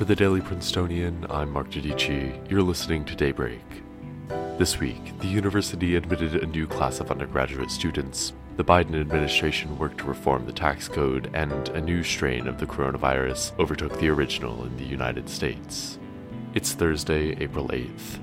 For the Daily Princetonian, I'm Mark Giudici. You're listening to Daybreak. This week, the university admitted a new class of undergraduate students. The Biden administration worked to reform the tax code, and a new strain of the coronavirus overtook the original in the United States. It's Thursday, April 8th.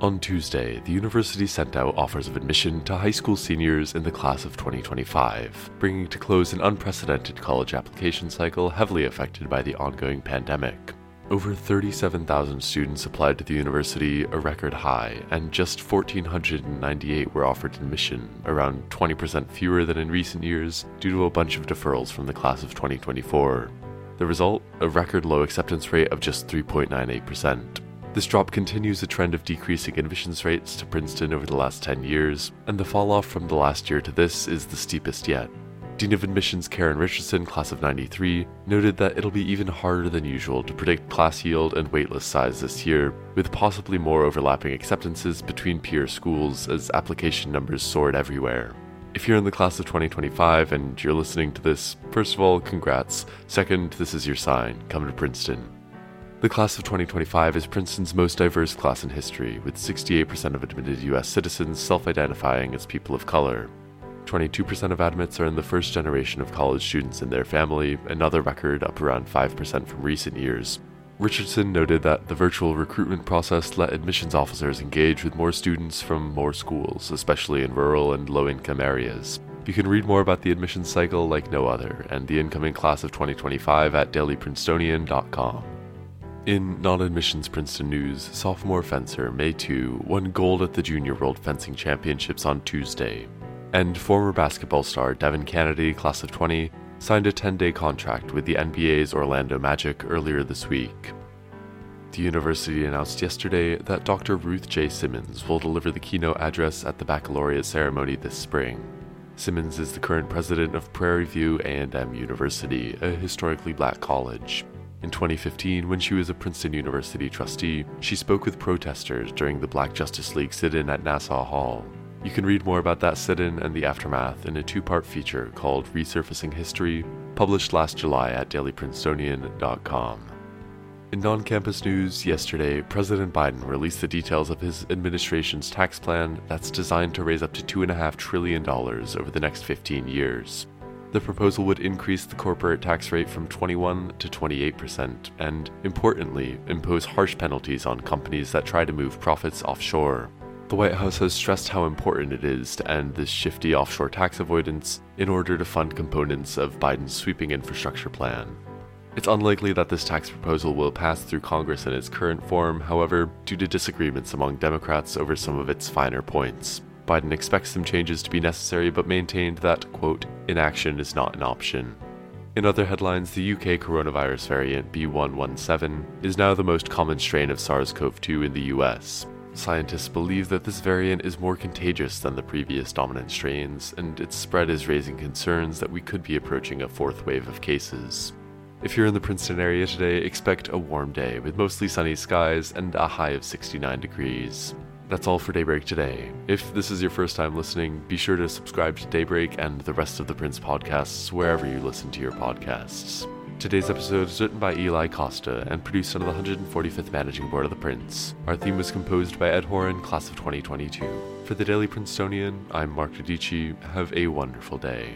On Tuesday, the university sent out offers of admission to high school seniors in the class of 2025, bringing to close an unprecedented college application cycle heavily affected by the ongoing pandemic. Over 37,000 students applied to the university, a record high, and just 1,498 were offered admission, around 20% fewer than in recent years, due to a bunch of deferrals from the class of 2024. The result? A record low acceptance rate of just 3.98%. This drop continues a trend of decreasing admissions rates to Princeton over the last 10 years, and the falloff from the last year to this is the steepest yet. Dean of Admissions Karen Richardson, class of 93, noted that it'll be even harder than usual to predict class yield and waitlist size this year, with possibly more overlapping acceptances between peer schools as application numbers soared everywhere. If you're in the class of 2025 and you're listening to this, first of all, congrats. Second, this is your sign. Come to Princeton. The class of 2025 is Princeton's most diverse class in history, with 68% of admitted US citizens self identifying as people of color. 22% of admits are in the first generation of college students in their family, another record up around 5% from recent years. Richardson noted that the virtual recruitment process let admissions officers engage with more students from more schools, especially in rural and low income areas. You can read more about the admissions cycle like no other and the incoming class of 2025 at dailyprincetonian.com. In non admissions Princeton news, sophomore fencer May Tu won gold at the Junior World Fencing Championships on Tuesday. And former basketball star Devin Cannady, class of 20, signed a 10 day contract with the NBA's Orlando Magic earlier this week. The university announced yesterday that Dr. Ruth J. Simmons will deliver the keynote address at the baccalaureate ceremony this spring. Simmons is the current president of Prairie View A&M University, a historically black college. In 2015, when she was a Princeton University trustee, she spoke with protesters during the Black Justice League sit in at Nassau Hall. You can read more about that sit in and the aftermath in a two part feature called Resurfacing History, published last July at dailyprincetonian.com. In non campus news, yesterday, President Biden released the details of his administration's tax plan that's designed to raise up to $2.5 trillion over the next 15 years. The proposal would increase the corporate tax rate from 21 to 28%, and, importantly, impose harsh penalties on companies that try to move profits offshore. The White House has stressed how important it is to end this shifty offshore tax avoidance in order to fund components of Biden's sweeping infrastructure plan. It's unlikely that this tax proposal will pass through Congress in its current form, however, due to disagreements among Democrats over some of its finer points. Biden expects some changes to be necessary but maintained that, quote, inaction is not an option. In other headlines, the UK coronavirus variant B117 is now the most common strain of SARS CoV 2 in the US. Scientists believe that this variant is more contagious than the previous dominant strains, and its spread is raising concerns that we could be approaching a fourth wave of cases. If you're in the Princeton area today, expect a warm day with mostly sunny skies and a high of 69 degrees. That's all for Daybreak today. If this is your first time listening, be sure to subscribe to Daybreak and the rest of the Prince podcasts wherever you listen to your podcasts. Today's episode is written by Eli Costa and produced under the 145th Managing Board of the Prince. Our theme was composed by Ed Horan, class of 2022. For the Daily Princetonian, I'm Mark Giudici. Have a wonderful day.